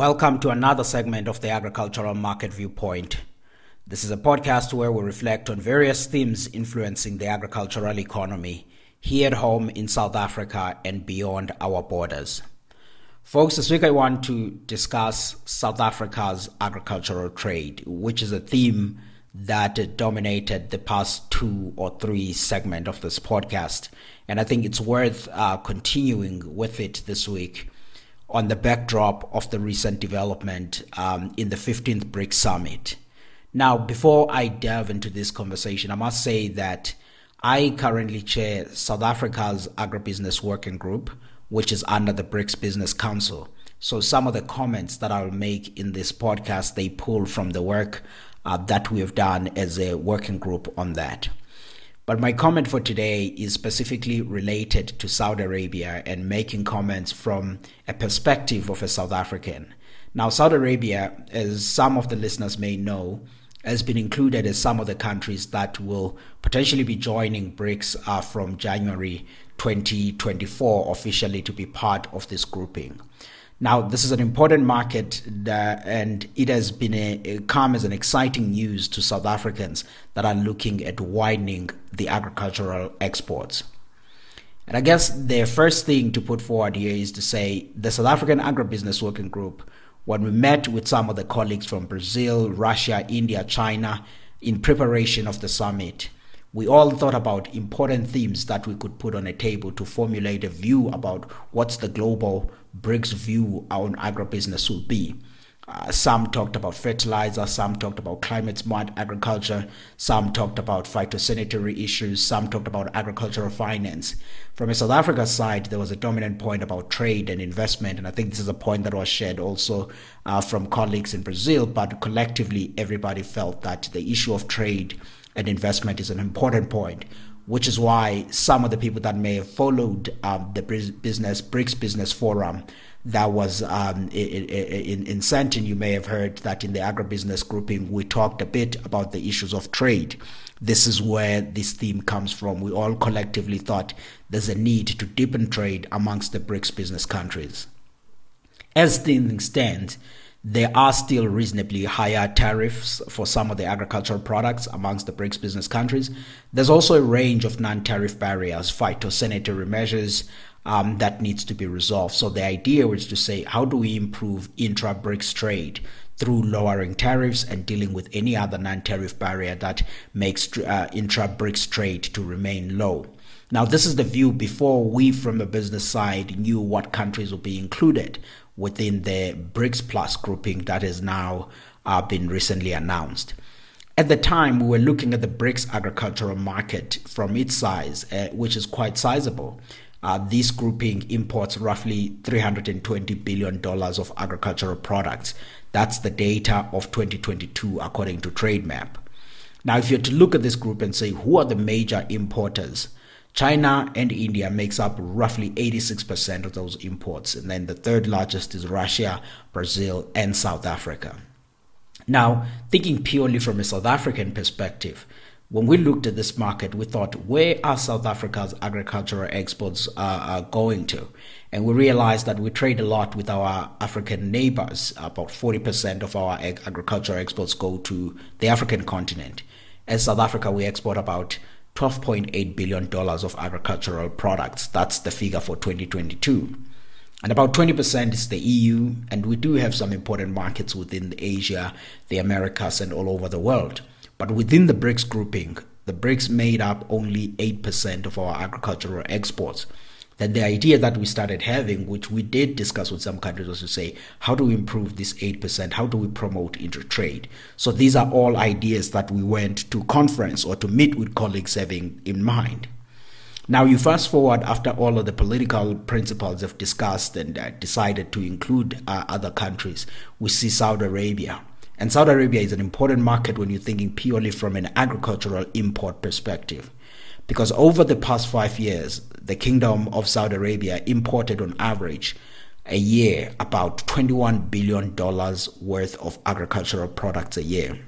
Welcome to another segment of the Agricultural Market Viewpoint. This is a podcast where we reflect on various themes influencing the agricultural economy here at home in South Africa and beyond our borders. Folks, this week I want to discuss South Africa's agricultural trade, which is a theme that dominated the past two or three segment of this podcast. And I think it's worth uh, continuing with it this week on the backdrop of the recent development um, in the 15th BRICS Summit. Now, before I delve into this conversation, I must say that I currently chair South Africa's Agribusiness Working Group, which is under the BRICS Business Council. So some of the comments that I'll make in this podcast, they pull from the work uh, that we have done as a working group on that. But my comment for today is specifically related to Saudi Arabia and making comments from a perspective of a South African. Now, Saudi Arabia, as some of the listeners may know, has been included as some of the countries that will potentially be joining BRICS uh, from January 2024 officially to be part of this grouping. Now, this is an important market, and it has been a, a, come as an exciting news to South Africans that are looking at widening the agricultural exports. And I guess the first thing to put forward here is to say the South African Agribusiness Working Group, when we met with some of the colleagues from Brazil, Russia, India, China, in preparation of the summit, we all thought about important themes that we could put on a table to formulate a view about what's the global BRICS view on agribusiness will be. Uh, some talked about fertilizer, some talked about climate smart agriculture, some talked about phytosanitary issues, some talked about agricultural finance. From a South Africa side, there was a dominant point about trade and investment, and I think this is a point that was shared also uh, from colleagues in Brazil, but collectively, everybody felt that the issue of trade and investment is an important point, which is why some of the people that may have followed um, the business BRICS Business Forum that was um, in, in, Sandton, you may have heard that in the agribusiness grouping, we talked a bit about the issues of trade. This is where this theme comes from. We all collectively thought there's a need to deepen trade amongst the BRICS business countries. As things stand, there are still reasonably higher tariffs for some of the agricultural products amongst the BRICS business countries. There's also a range of non tariff barriers, phytosanitary measures um, that needs to be resolved. So the idea was to say, how do we improve intra BRICS trade? Through lowering tariffs and dealing with any other non tariff barrier that makes uh, intra BRICS trade to remain low. Now, this is the view before we, from the business side, knew what countries would be included within the BRICS Plus grouping that has now uh, been recently announced. At the time, we were looking at the BRICS agricultural market from its size, uh, which is quite sizable. Uh, this grouping imports roughly $320 billion of agricultural products. That's the data of 2022, according to TradeMap. Now, if you're to look at this group and say, who are the major importers? China and India makes up roughly 86% of those imports, and then the third largest is Russia, Brazil, and South Africa. Now, thinking purely from a South African perspective, when we looked at this market, we thought, where are South Africa's agricultural exports uh, uh, going to? And we realized that we trade a lot with our African neighbors. About 40% of our ag- agricultural exports go to the African continent. As South Africa, we export about $12.8 billion of agricultural products. That's the figure for 2022. And about 20% is the EU, and we do have some important markets within Asia, the Americas, and all over the world. But within the BRICS grouping, the BRICS made up only 8% of our agricultural exports that the idea that we started having, which we did discuss with some countries, was to say, how do we improve this 8%? How do we promote inter-trade? So these are all ideas that we went to conference or to meet with colleagues having in mind. Now you fast forward after all of the political principals have discussed and uh, decided to include uh, other countries, we see Saudi Arabia. And Saudi Arabia is an important market when you're thinking purely from an agricultural import perspective. Because over the past five years, the Kingdom of Saudi Arabia imported on average a year about $21 billion worth of agricultural products a year.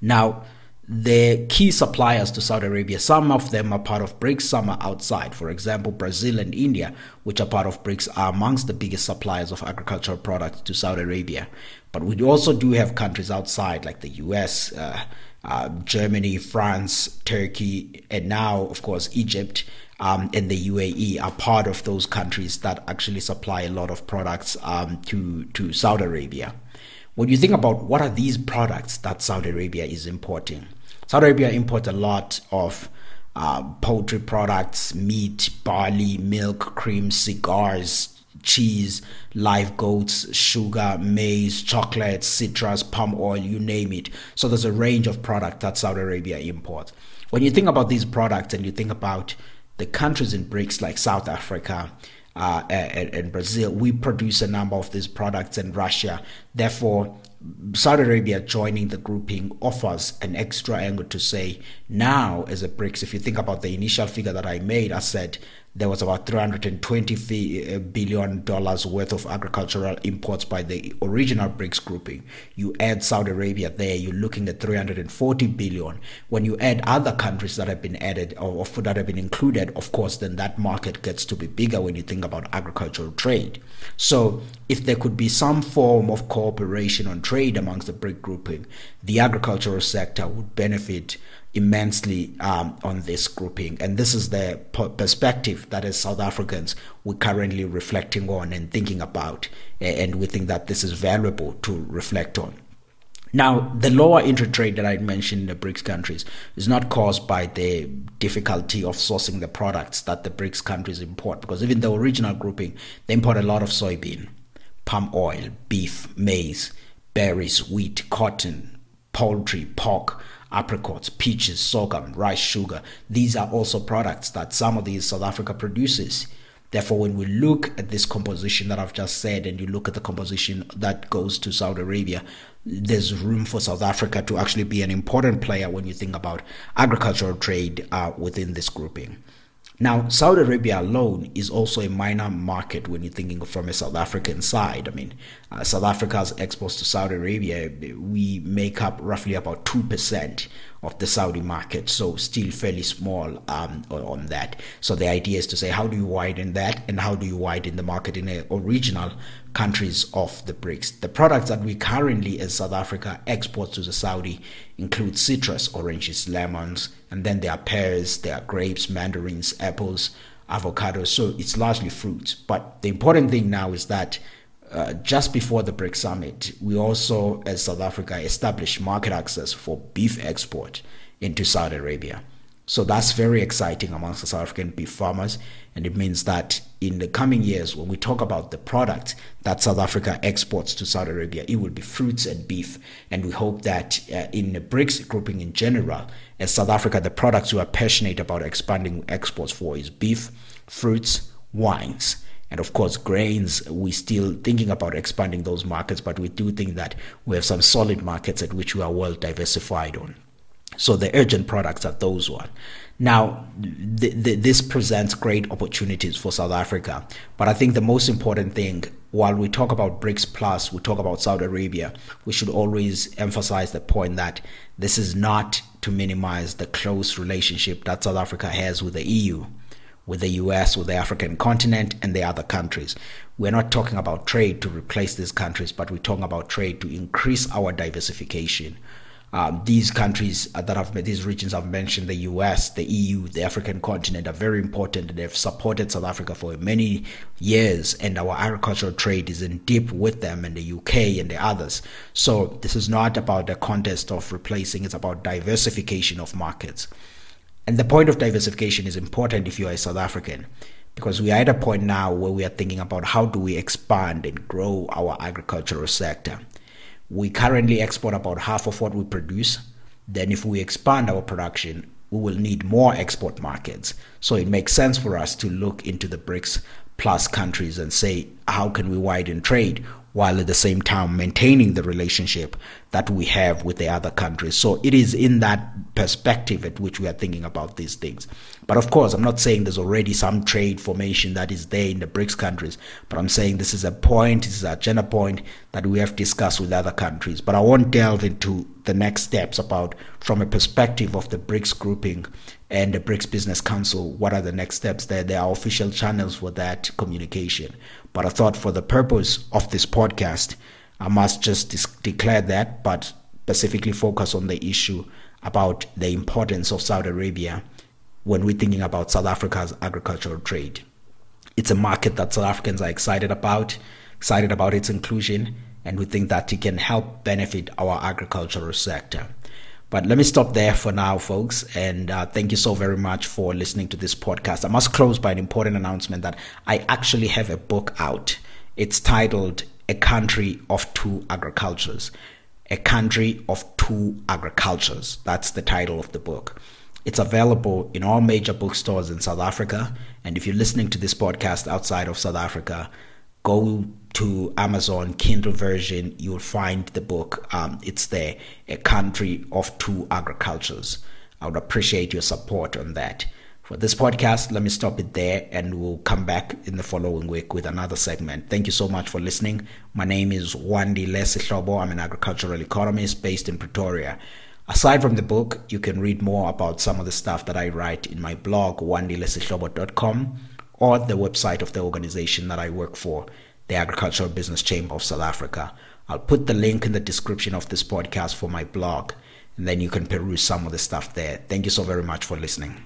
Now, the key suppliers to Saudi Arabia. Some of them are part of BRICS, some are outside. For example, Brazil and India, which are part of BRICS, are amongst the biggest suppliers of agricultural products to Saudi Arabia. But we also do have countries outside, like the US, uh, uh, Germany, France, Turkey, and now, of course, Egypt. Um, and the UAE are part of those countries that actually supply a lot of products um, to to Saudi Arabia. When you think about what are these products that Saudi Arabia is importing, Saudi Arabia imports a lot of uh, poultry products, meat, barley, milk, cream, cigars, cheese, live goats, sugar, maize, chocolate, citrus, palm oil, you name it. So there's a range of products that Saudi Arabia imports. When you think about these products and you think about the countries in BRICS like South Africa, uh, and, and, Brazil, we produce a number of these products in Russia. Therefore, Saudi Arabia joining the grouping offers an extra angle to say now, as a BRICS, if you think about the initial figure that I made, I said there was about 320 uh, billion dollars worth of agricultural imports by the original BRICS grouping. You add Saudi Arabia there, you're looking at 340 billion. When you add other countries that have been added or that have been included, of course, then that market gets to be bigger when you think about agricultural trade. So, if there could be some form of cooperation on trade amongst the BRIC grouping, the agricultural sector would benefit immensely um, on this grouping. And this is the perspective that as South Africans we're currently reflecting on and thinking about. And we think that this is valuable to reflect on. Now, the lower inter-trade that I mentioned in the BRICS countries is not caused by the difficulty of sourcing the products that the BRICS countries import, because even the original grouping, they import a lot of soybean, palm oil, beef, maize, berries, wheat, cotton, poultry, pork, apricots, peaches, sorghum, rice, sugar. These are also products that some of these South Africa produces. Therefore, when we look at this composition that I've just said, and you look at the composition that goes to Saudi Arabia, there's room for South Africa to actually be an important player when you think about agricultural trade uh, within this grouping. Now, Saudi Arabia alone is also a minor market when you're thinking from a South African side. I mean, uh, South Africa's exports to Saudi Arabia, we make up roughly about 2% of the Saudi market, so still fairly small um, on that. So the idea is to say, how do you widen that, and how do you widen the market in the original countries of the BRICS? The products that we currently, as South Africa, export to the Saudi include citrus, oranges, lemons, and then there are pears, there are grapes, mandarins, apples, avocados. So it's largely fruits. But the important thing now is that uh, just before the BRICS summit, we also, as South Africa, established market access for beef export into Saudi Arabia. So that's very exciting amongst the South African beef farmers. And it means that in the coming years, when we talk about the product that South Africa exports to Saudi Arabia, it will be fruits and beef. And we hope that uh, in the BRICS grouping in general, as South Africa, the products we are passionate about expanding exports for is beef, fruits, wines and of course grains we're still thinking about expanding those markets but we do think that we have some solid markets at which we are well diversified on. So the urgent products are those one. Now th- th- this presents great opportunities for south africa but i think the most important thing while we talk about BRICS Plus, we talk about Saudi Arabia, we should always emphasize the point that this is not to minimize the close relationship that South Africa has with the EU with the US, with the African continent, and the other countries. We're not talking about trade to replace these countries, but we're talking about trade to increase our diversification. Um, these countries that have these regions I've mentioned, the US, the EU, the African continent, are very important. They've supported South Africa for many years, and our agricultural trade is in deep with them, and the UK and the others. So this is not about the contest of replacing; it's about diversification of markets. And the point of diversification is important if you are a South African, because we are at a point now where we are thinking about how do we expand and grow our agricultural sector. We currently export about half of what we produce. Then, if we expand our production, we will need more export markets. So, it makes sense for us to look into the BRICS plus countries and say, how can we widen trade? While at the same time maintaining the relationship that we have with the other countries. So it is in that perspective at which we are thinking about these things. But of course, I'm not saying there's already some trade formation that is there in the BRICS countries, but I'm saying this is a point, this is a agenda point that we have discussed with other countries. But I won't delve into the next steps about from a perspective of the BRICS grouping and the BRICS Business Council, what are the next steps there? There are official channels for that communication. But I thought for the purpose of this podcast, I must just dis- declare that, but specifically focus on the issue about the importance of Saudi Arabia when we're thinking about South Africa's agricultural trade. It's a market that South Africans are excited about, excited about its inclusion, and we think that it can help benefit our agricultural sector. But let me stop there for now, folks. And uh, thank you so very much for listening to this podcast. I must close by an important announcement that I actually have a book out. It's titled A Country of Two Agricultures. A Country of Two Agricultures. That's the title of the book. It's available in all major bookstores in South Africa. And if you're listening to this podcast outside of South Africa, go to Amazon Kindle version, you'll find the book. Um, it's there, A Country of Two Agricultures. I would appreciate your support on that. For this podcast, let me stop it there and we'll come back in the following week with another segment. Thank you so much for listening. My name is Wandile Sihlobo. I'm an agricultural economist based in Pretoria. Aside from the book, you can read more about some of the stuff that I write in my blog, wandilesihlobo.com, or the website of the organization that I work for, the Agricultural Business Chamber of South Africa. I'll put the link in the description of this podcast for my blog, and then you can peruse some of the stuff there. Thank you so very much for listening.